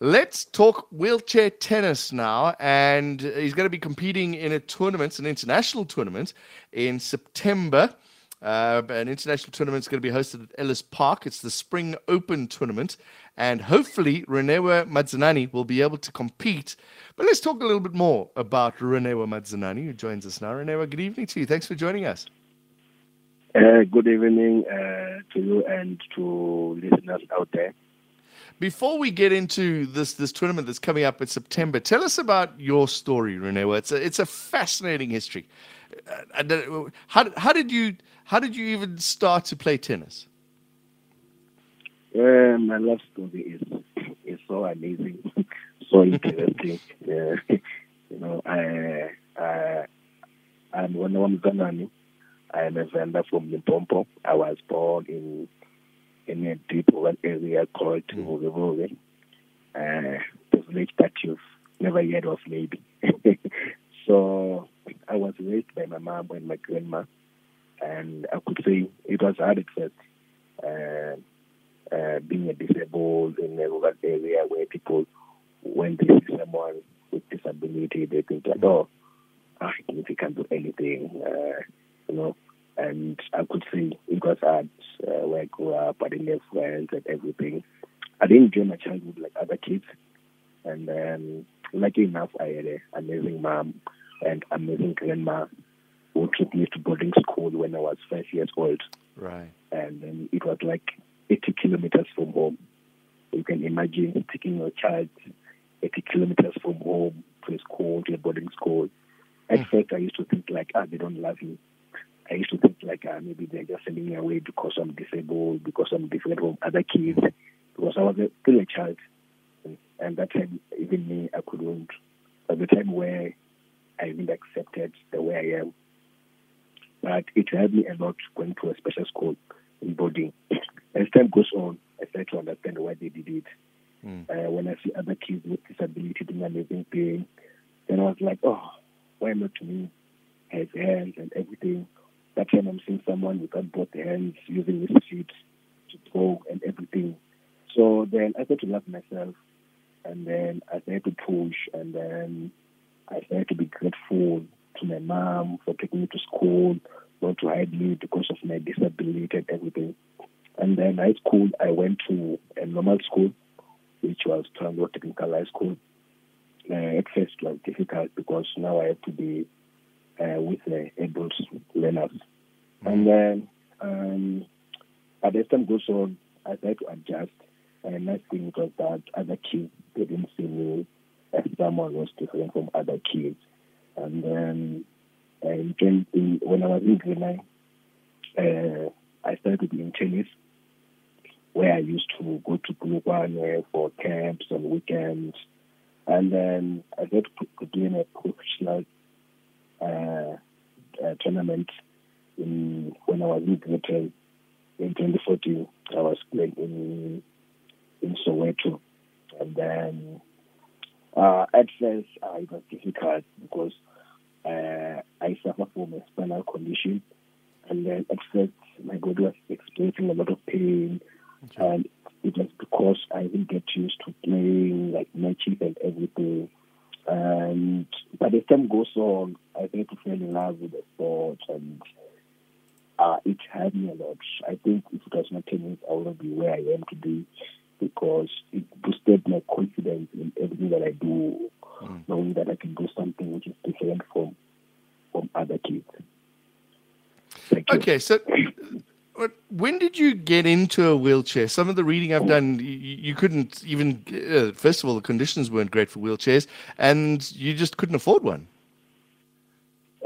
Let's talk wheelchair tennis now. And he's going to be competing in a tournament, an international tournament in September. Uh, an international tournament is going to be hosted at Ellis Park. It's the Spring Open tournament. And hopefully, Ronewa Mudzanani will be able to compete. But let's talk a little bit more about Ronewa Mudzanani, who joins us now. Ronewa, good evening to you. Thanks for joining us. Uh, good evening uh, to you and to listeners out there. Before we get into this this tournament that's coming up in September, tell us about your story, Ronewa. It's a it's a fascinating history. Uh, how how did you how did you even start to play tennis? Uh, my love story is is so amazing, so interesting. uh, you know, I I I'm one of them. I am a Venda from Limpopo. I was born in in a deep rural area called Vuvivuri. Mm. Uh, the village that you've never heard of, maybe. so I was raised by my mom and my grandma, and I could say it was hard at first. Uh, uh, being a disabled in a rural area where people, when they see someone with disability, they think like, oh, ah, if he can't do anything, uh, you know, and I could say it was hard uh, I grew up. I didn't have friends and everything. I didn't enjoy my childhood like other kids. And then, lucky enough, I had an amazing mom and amazing grandma who took me to boarding school when I was five years old. Right. And then it was like 80 kilometers from home. You can imagine taking your child 80 kilometers from home to a school, to a boarding school. At mm. first, I used to think like, ah, they don't love me. I used to think like uh, maybe they're just sending me away because I'm disabled, because I'm different from other kids, because I was a, still a child. And, that time, even me, I couldn't. At the time where I even accepted the way I am. But it helped me a lot going to a special school in boarding. As time goes on, I start to understand why they did it. Mm. Uh, when I see other kids with disability doing amazing things, then I was like, oh, why not me? Has hands and everything. That time I'm seeing someone without both hands using his feet to throw and everything. So then I started to love myself and then I started to push and then I started to be grateful to my mom for taking me to school, not to hide me because of my disability and everything. And then high school, I went to a normal school, which was Trango Technical High School. Uh, at first, it was difficult because now I have to be uh, with the able learners. Mm-hmm. And then um, as time goes on, I try to adjust. And I think was that other kids didn't see me as someone was different from other kids. And then uh, in, when I was in grade nine, uh, I started to in tennis, where I used to go to Polokwane for camps on weekends. And then I started doing a professional uh, uh, tournament in when I was in grade 10 in 2014. I was playing in in Soweto, and then uh, at first uh, it was difficult because uh, I suffer from a spinal condition, and then at first my body was experiencing a lot of pain, okay. and it was because I didn't get used to playing like matches and everything. And but as time goes on, I think to fall in love with the sport and uh, it helped me a lot. I think if it was not tennis, I wouldn't be where I am today because it boosted my confidence in everything that I do, mm. knowing that I can do something which is different from from other kids. okay, so when did you get into a wheelchair? Some of the reading I've done, you, you couldn't even. Uh, first of all, the conditions weren't great for wheelchairs, and you just couldn't afford one.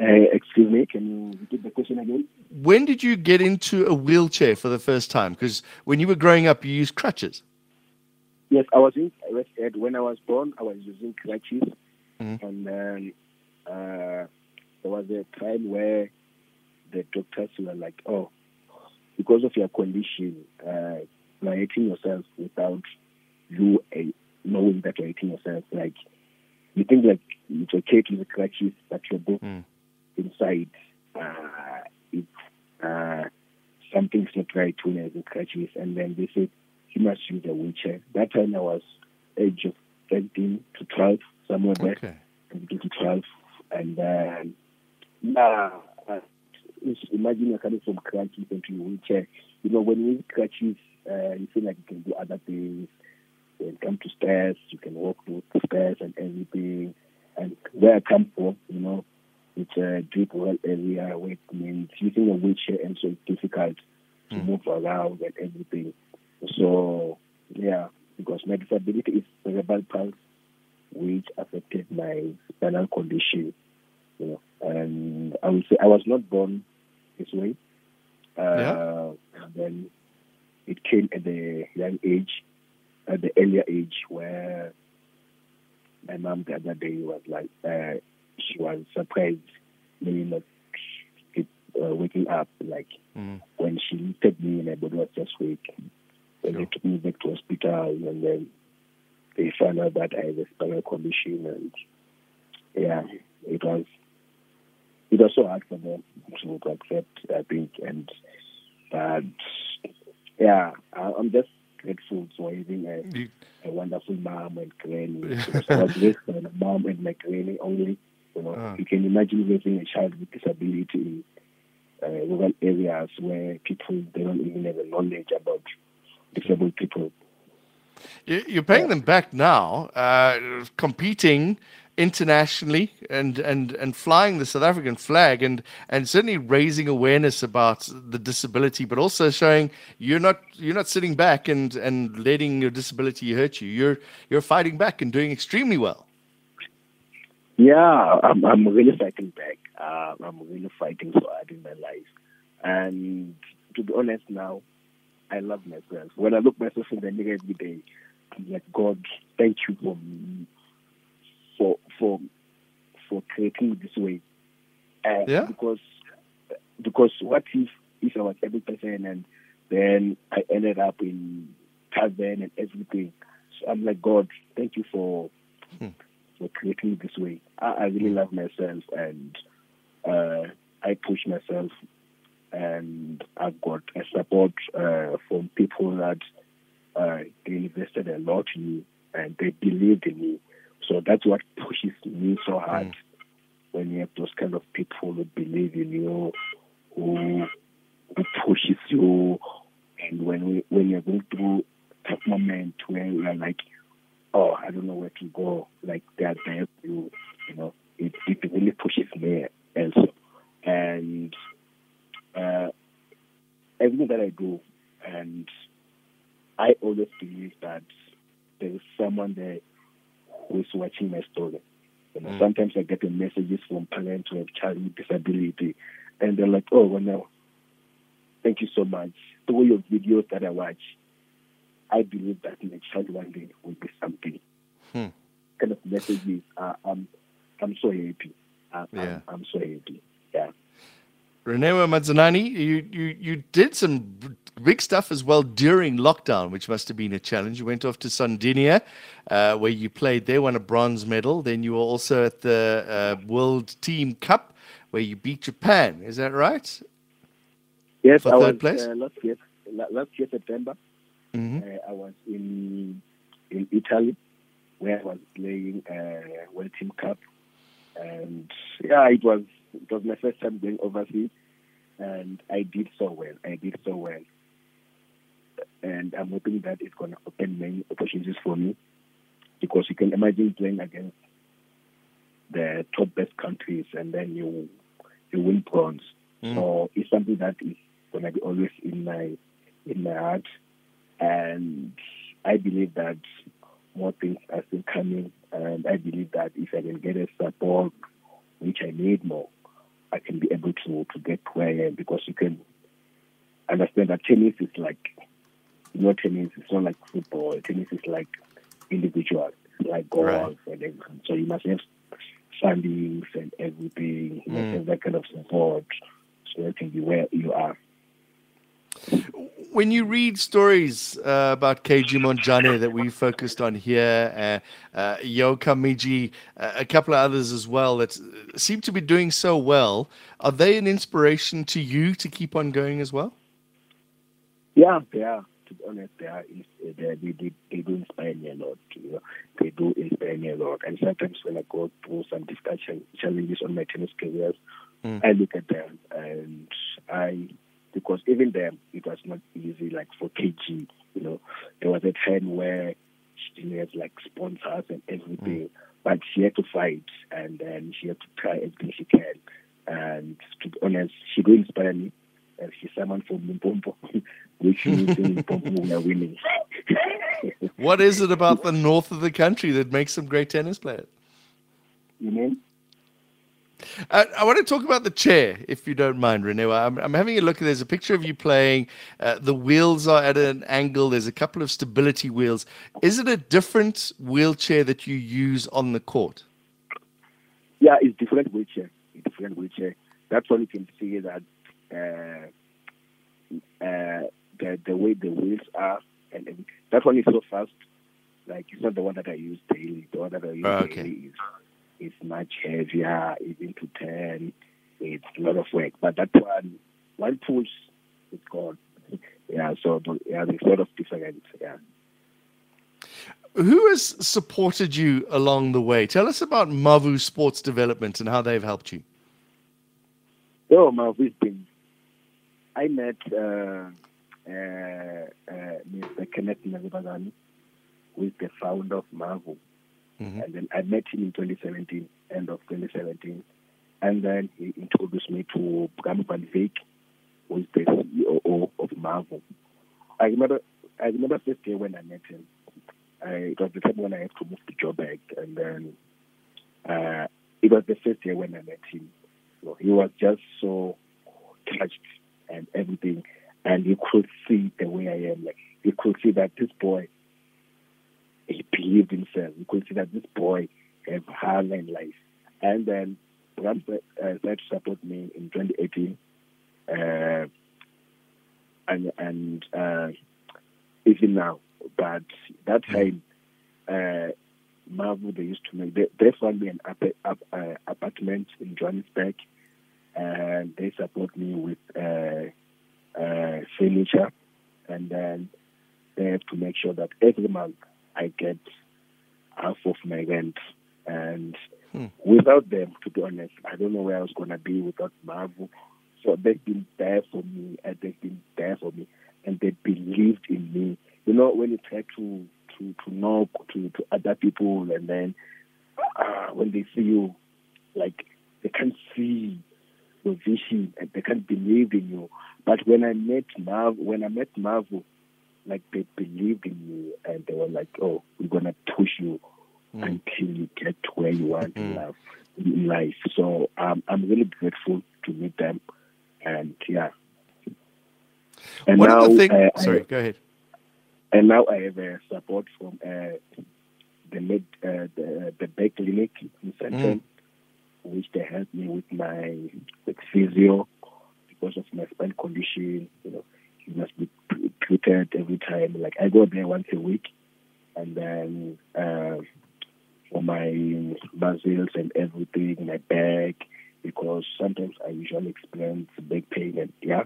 Uh, excuse me, can you repeat the question again? When did you get into a wheelchair for the first time? Because when you were growing up, you used crutches. Yes, I was in when I was born. I was using crutches, mm-hmm. and then uh, there was a time where the doctors were like, "Oh, because of your condition, uh, you're hitting yourself without you uh, knowing that you're hitting yourself. Like you think like it's okay to use crutches, but you're both mm inside uh, if uh, something's not right when in crutches, and then they said you must use a wheelchair. That time I was age of 13 to 12, somewhere there, Okay. 13 to 12. And then, uh, imagine you're coming from crutches into your wheelchair. You know, when you use crutches, uh, you feel like you can do other things. When it come to stairs, you can walk the stairs and everything. And where I come from, you know, it's a deep well area where it means using a wheelchair and so it's difficult to Mm. move around and everything. So, yeah, because my disability is cerebral palsy, which affected my spinal condition, you know. And I would say I was not born this way. Uh, Yeah. Then it came at the young age, at the earlier age, where my mom the other day was like, uh, she was surprised, me not it, uh, waking up, like Mm. when she looked at me, my body was just weak. When Sure. they took me back to hospital, and then they found out that I have a spinal condition, and yeah, it was it was so hard for them to, accept, I think, and but yeah, I, I'm just grateful for having a, a wonderful mom and granny. I was raised by my mom and my granny only. You know, Ah. you can imagine raising a child with disability in uh, rural areas where people they don't even have a knowledge about disabled people. you- you're paying them back now, uh, competing internationally and, and, and flying the South African flag and, and certainly raising awareness about the disability, but also showing you're not you're not sitting back and, and letting your disability hurt you. You're you're fighting back and doing extremely well. Yeah, I'm, I'm really fighting back. Uh, I'm really fighting so hard in my life. And to be honest now, I love myself. When I look myself in the mirror every day, I'm like, God, thank you for me, for for for creating this way. Uh, Yeah. Because because what if if I was every person and then I ended up in Tarzan and everything. So I'm like, God, thank you for for creating this way. I, I really love myself and uh, I push myself and I've got a support uh, from people that uh, they invested a lot in me and they believed in me. So that's what pushes me so hard when you have those kind of people who believe in you, who, who pushes you, and when we, when you're going through that moment where you're like, oh, I don't know where to go, like there for you, you know, it, it really pushes me also. And uh, everything that I do, and I always believe that there is someone there who is watching my story. You know, Mm. sometimes I get the messages from parents who have child with disability, and they're like, "Oh, well, now, thank you so much. Through your videos that I watch, I believe that my child one day will be something." Hmm. Kind of messages. Uh, I'm, I'm so happy. Uh, Yeah. I'm, I'm so happy. Yeah. Ronewa Mudzanani, you, you, you did some big stuff as well during lockdown, which must have been a challenge. You went off to Sardinia, uh, where you played there, won a bronze medal. Then you were also at the uh, World Team Cup, where you beat Japan. Is that right? Yes, For I third was place? Uh, last year. Last year September, hmm uh, I was in in Italy, where I was playing uh, World Team Cup, and yeah, it was it was my first time going overseas, and I did so well. I did so well, and I'm hoping that it's going to open many opportunities for me, because you can imagine playing against the top best countries, and then you you win bronze. Mm. So it's something that is going to be always in my in my heart, and I believe that more things are still coming, and I believe that if I can get a support, which I need more, I can be able to to get where I am because you can understand that tennis is like you know tennis it's not like football. Tennis is like individual, it's like golf Right. and everything. So you must have fundings and everything. You must Mm. have that kind of support so you can be where you are. When you read stories uh, about KG Montjane that we focused on here, uh, uh, Yui Kamiji, uh, a couple of others as well that uh, seem to be doing so well, are they an inspiration to you to keep on going as well? Yeah, yeah. to be honest, they are they, they, they, they do inspire me a lot. You know, they do inspire me a lot. And sometimes when I go through some discussion challenges on my tennis careers, mm. I look at them and I because even then it was not easy. Like for KG, you know, there was a time where she had like sponsors and everything, mm. but she had to fight and then she had to try everything she can. And to be honest, she do inspire me. And she's someone from Limpopo, which means in Limpopo we are winning. what is it about the north of the country that makes them great tennis players? You mean? Uh, I want to talk about the chair, if you don't mind, Renee. I'm, I'm having a look. There's a picture of you playing. Uh, the wheels are at an angle. There's a couple of stability wheels. Is it a different wheelchair that you use on the court? Yeah, it's different wheelchair. It's different wheelchair. That's why you can see that uh, uh, the the way the wheels are, and, and that one is so fast. Like it's not the one that I use daily. The one that I use oh, okay. daily is it's much heavier, even to turn. It's a lot of work. But that one, one push, it's gone. Yeah, so yeah, there's a lot of difference. Yeah. Who has supported you along the way? Tell us about Mavu Sports Development and how they've helped you. Oh, Mavu's been. I met uh, uh, uh, Mr. Kenneth Nazibazani, who is the founder of Mavu. Mm-hmm. And then I met him in 2017, end of 2017. And then he introduced me to Bram van Veek, who is the CEO of Mavu. I remember, I remember first day when I met him. I, it was the time when I had to move to Joburg, and then uh, it was the first day when I met him. So he was just so touched and everything, and he could see the way I am. Like he could see that this boy he believed himself. He could see that this boy have hard in life. And then Bram uh, tried to support me in 2018. Uh, and and uh, even now. But that mm. time, uh, Mavu, they used to make, they, they found me an ap- ap- uh, apartment in Johannesburg. And they support me with uh, uh, furniture. And then they have to make sure that every month I get half of my rent. And hmm. without them, to be honest, I don't know where I was going to be without Mavu. So they've been there for me, and they've been there for me, and they believed in me. You know, when you try to to to knock to to other people, and then uh, when they see you, like they can't see your vision, and they can't believe in you. But when I met Mav, when I met Mavu, like they believed in you and they were like, "Oh, we're gonna push you mm. until you get to where you want mm. in life." In life. So um, I'm really grateful to meet them, and yeah. And One now, things, uh, sorry, I, go ahead. And now I have a support from uh, the med, uh, the the Beck Clinic in Sandton, mm. which they helped me with my with physio because of my spine condition. You know, you must be treated every time. Like I go there once a week, and then uh, for my muscles and everything, my back, because sometimes I usually experience back pain and yeah,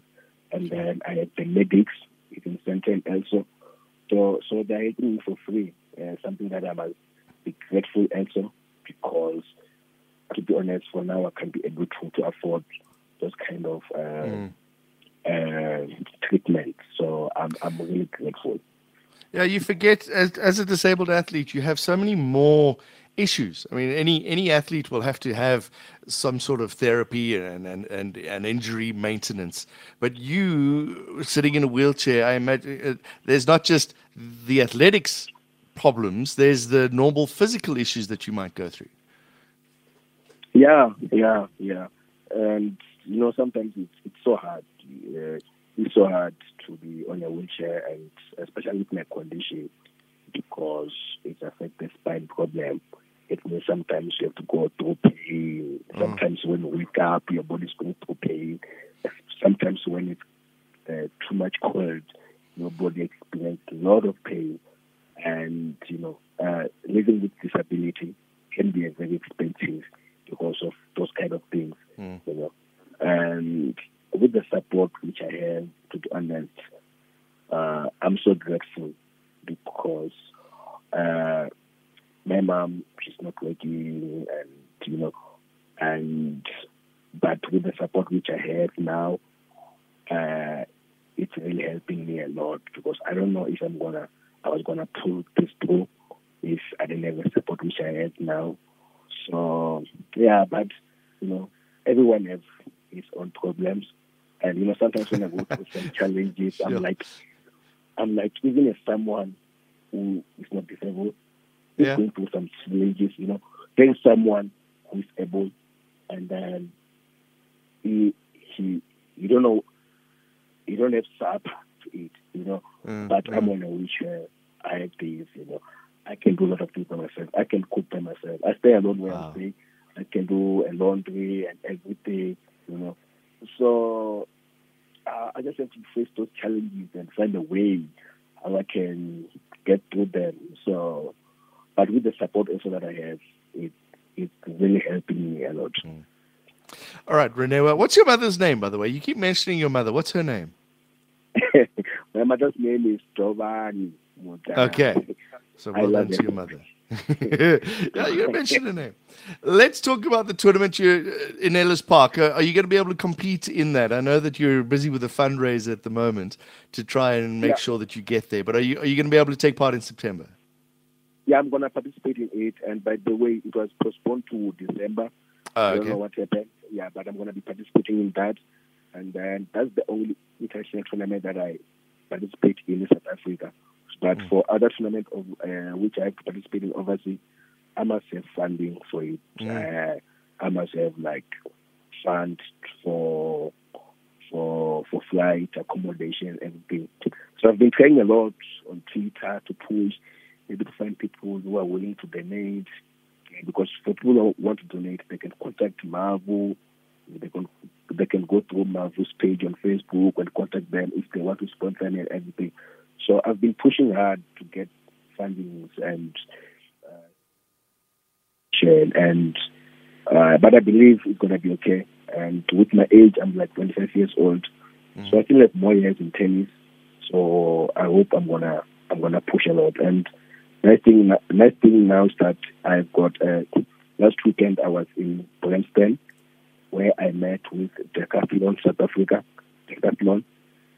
and then I have the medics in Sandton also. So so they're for free. Uh, something that I must be grateful also because to be honest, for now I can't be able to, to afford those kind of uh, mm uh, treatment. So I'm, I'm really grateful. Yeah, you forget as, as a disabled athlete, you have so many more issues. I mean, any any athlete will have to have some sort of therapy and and and, and injury maintenance. But you sitting in a wheelchair, I imagine uh, there's not just the athletics problems. There's the normal physical issues that you might go through. Yeah, yeah, yeah, and you know sometimes it's it's so hard uh, it's so hard to be on a wheelchair, and especially with my condition, because it affects the spine problem. It means sometimes you have to go through pain. Mm. Sometimes when you wake up, your body's going through pain. Sometimes when it's uh, too much cold, your body experiences a lot of pain. And, you know, uh, living with disability can be very expensive because of those kind of things, mm. you know. And with the support which I have, to be honest, uh, I'm so grateful because uh, my mom, she's not working, and you know, and but with the support which I have now, uh, it's really helping me a lot because I don't know if I'm gonna, I was gonna pull this through if I didn't have the support which I have now. So yeah, but you know, everyone has his own problems, and you know, sometimes when I go through some challenges, I'm like, I'm like, even if someone who is not disabled is Yeah. going through some challenges, you know, there's someone who is able, and then he he you don't know, you don't have supper to eat, you know, Mm, but I'm mm. on a wheelchair. I have these, you know, I can do a lot of things by myself. I can cook by myself. I stay alone where Wow. I'm staying. I can do a laundry and everything, you know. So uh, I just have to face those challenges and find a way how I can get through them. So, but with the support also that I have, it it's really helping me a lot. All right, Renee. What's your mother's name, by the way? You keep mentioning your mother. What's her name? My mother's name is Giovanni. Okay. So well done to your mother. Yeah, you mentioned her name. Let's talk about the tournament you in Ellis Park. Uh, are you going to be able to compete in that? I know that you're busy with a fundraiser at the moment to try and make Yeah. sure that you get there. But are you are you going to be able to take part in September? Yeah, I'm gonna participate in it. And by the way, it was postponed to December. Oh, I don't know what happened. Yeah, but I'm going to be participating in that. And then that's the only international tournament that I participate in in South Africa. But Mm. for other tournaments of uh, which I participate in overseas, I must have funding for it. Mm. Uh, I must have like fund for for for flight accommodation everything. So I've been trying a lot on Twitter to push, maybe to find people who are willing to donate. Because for people who want to donate, they can contact Mavu. They can they can go through Mavu's page on Facebook and contact them if they want to sponsor me and everything. So I've been pushing hard to get fundings and uh, share and uh, but I believe it's gonna be okay. And with my age, I'm like 25 years old, Mm. so I still have more years in tennis. So I hope I'm gonna I'm gonna push a lot. And nice thing nice thing now is that I've got uh, last weekend I was in Bryanston where I met with the Decathlon South Africa, the Decathlon,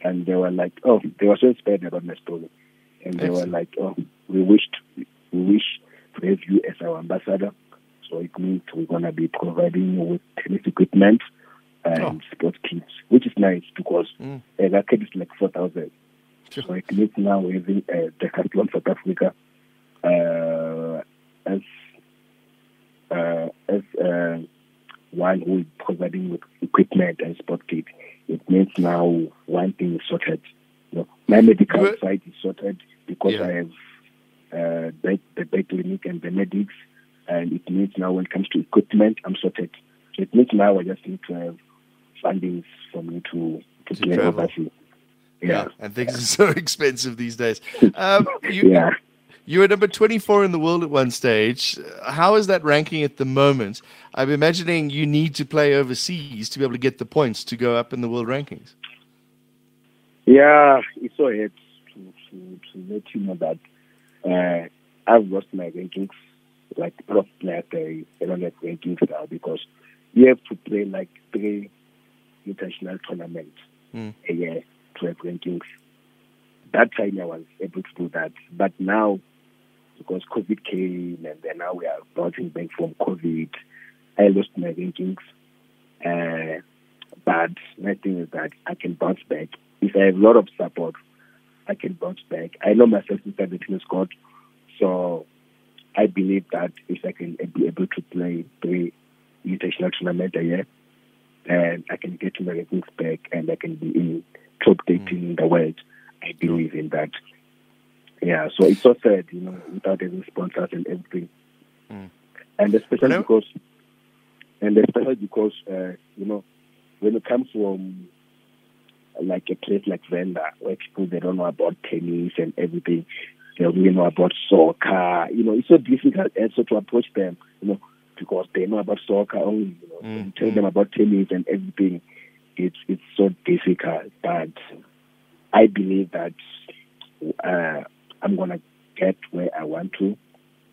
and they were like, oh, they were so inspired about my story, and they Excellent. were like, oh, we wished we wish to have you as our ambassador. So it means we're gonna be providing you with tennis equipment and Oh. sports kits, which is nice because Mm. uh, that kit is like four thousand. Sure. So it means now we're having uh, Decathlon South Africa uh, as uh, as uh, one who is providing with equipment and sport kit. It means now one thing is sorted. You know, my medical Good. side is sorted because Yeah. I have uh, the, the back clinic and the medics, and it means now when it comes to equipment, I'm sorted. So it means now I just need to have fundings for me to to, To play travel. Yeah. Yeah, and things are so expensive these days. Um, you, yeah. You were number 24 in the world at one stage. How is that ranking at the moment? I'm imagining you need to play overseas to be able to get the points to go up in the world rankings. Yeah, it's so hard to, to, to let you know that uh, I've lost my rankings. Like a lot of players, they, they don't have rankings now because you have to play like three international tournaments Mm. a year to have rankings. That time I was able to do that, but now because COVID came and then now we are bouncing back from COVID, I lost my rankings. Uh, but my thing is that I can bounce back. If I have a lot of support, I can bounce back. I know myself inside the tennis court, so I believe that if I can be able to play three international tournaments a year, and I can get my rankings back and I can be in top 13 in the world. I believe in that. So it's so sad, you know, without any sponsors and everything. Mm. And especially Hello? because, and especially because, uh, you know, when it comes from like a place like Venda, where people they don't know about tennis and everything, they don't really know about soccer. You know, it's so difficult also to approach them. You know, because they know about soccer only. You know, Mm, when tell mm. them about tennis and everything, it's it's so difficult. But I believe that uh, I'm gonna get where I want to,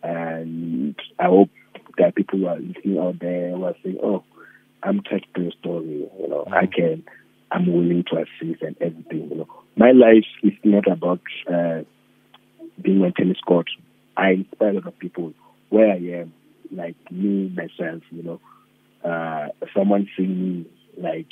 and I hope that people who are listening out there who are saying, "Oh, I'm touched by your story. You know, I can, I'm willing to assist and everything. You know, my life is not about uh, being on tennis court. I inspire a lot of people where I am, like me myself. You know, uh, someone seeing me like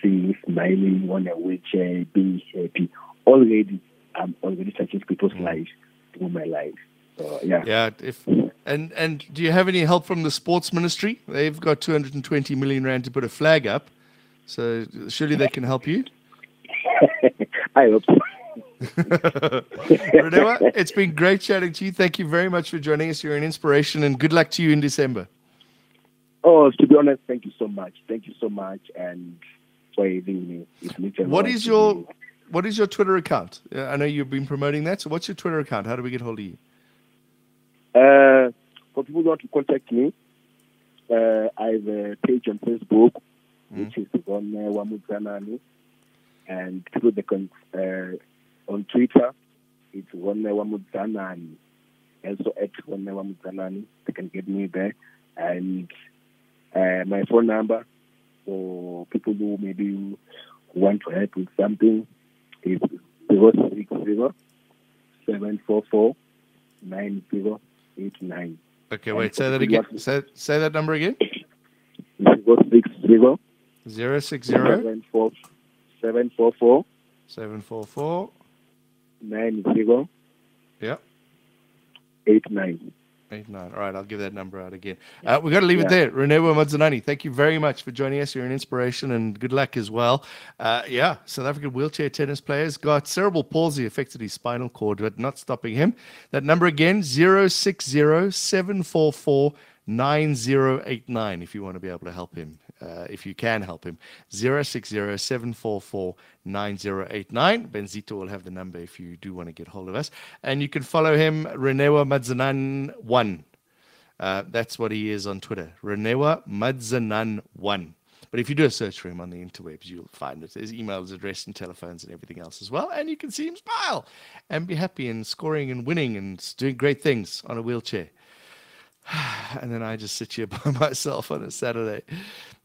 seeing me smiling on a wheelchair, being happy. Already, I'm already touching people's mm. lives through my life. So yeah. Yeah. If and and do you have any help from the sports ministry? They've got 220 million rand to put a flag up, so surely they can help you. I hope so. Ronewa, it's been great chatting to you. Thank you very much for joining us. You're an inspiration, and good luck to you in December. Oh, to be honest, thank you so much. Thank you so much, and for having me. What is your What is your Twitter account? Uh, I know you've been promoting that. So, what's your Twitter account? How do we get hold of you? Uh, for people who want to contact me, uh, I have a page on Facebook, mm. which is on uh, Wamudzanani, and people they can uh, on Twitter, it's Ronewa Mudzanani. Also at Ronewa Mudzanani, they can get me there, and uh, my phone number for people who maybe want to help with something is zero six zero seven four four nine zero eight nine. Okay, wait. Say that again. Say say that number again. Zero six zero. Zero six zero. Seven four seven four four. Seven four four. Nine zero. Yep. Eight nine. Eight nine. All right, I'll give that number out again. Uh, we've got to leave yeah. it there. Ronewa Mudzanani, thank you very much for joining us. You're an inspiration and good luck as well. Uh, yeah, South African wheelchair tennis players got cerebral palsy affected his spinal cord, but not stopping him. That number again, 060 744 9089 if you want to be able to help him uh, if you can help him 060-744-9089 benzito will have the number if you do want to get hold of us and you can follow him renewa madzanan 1 uh, that's what he is on twitter renewa madzanan 1 but if you do a search for him on the interwebs, you'll find it. His email address and telephones and everything else as well. And you can see him smile and be happy and scoring and winning and doing great things on a wheelchair. and then I just sit here by myself on a Saturday.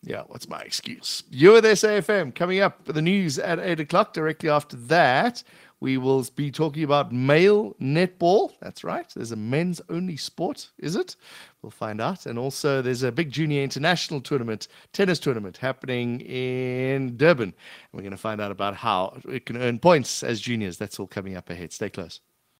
Yeah, what's my excuse? You're with SAFM coming up for the news at 8 o'clock. Directly after that, we will be talking about male netball. That's right. There's a men's only sport, is it? We'll find out. And also, there's a big junior international tournament, tennis tournament happening in Durban. And we're going to find out about how it can earn points as juniors. That's all coming up ahead. Stay close.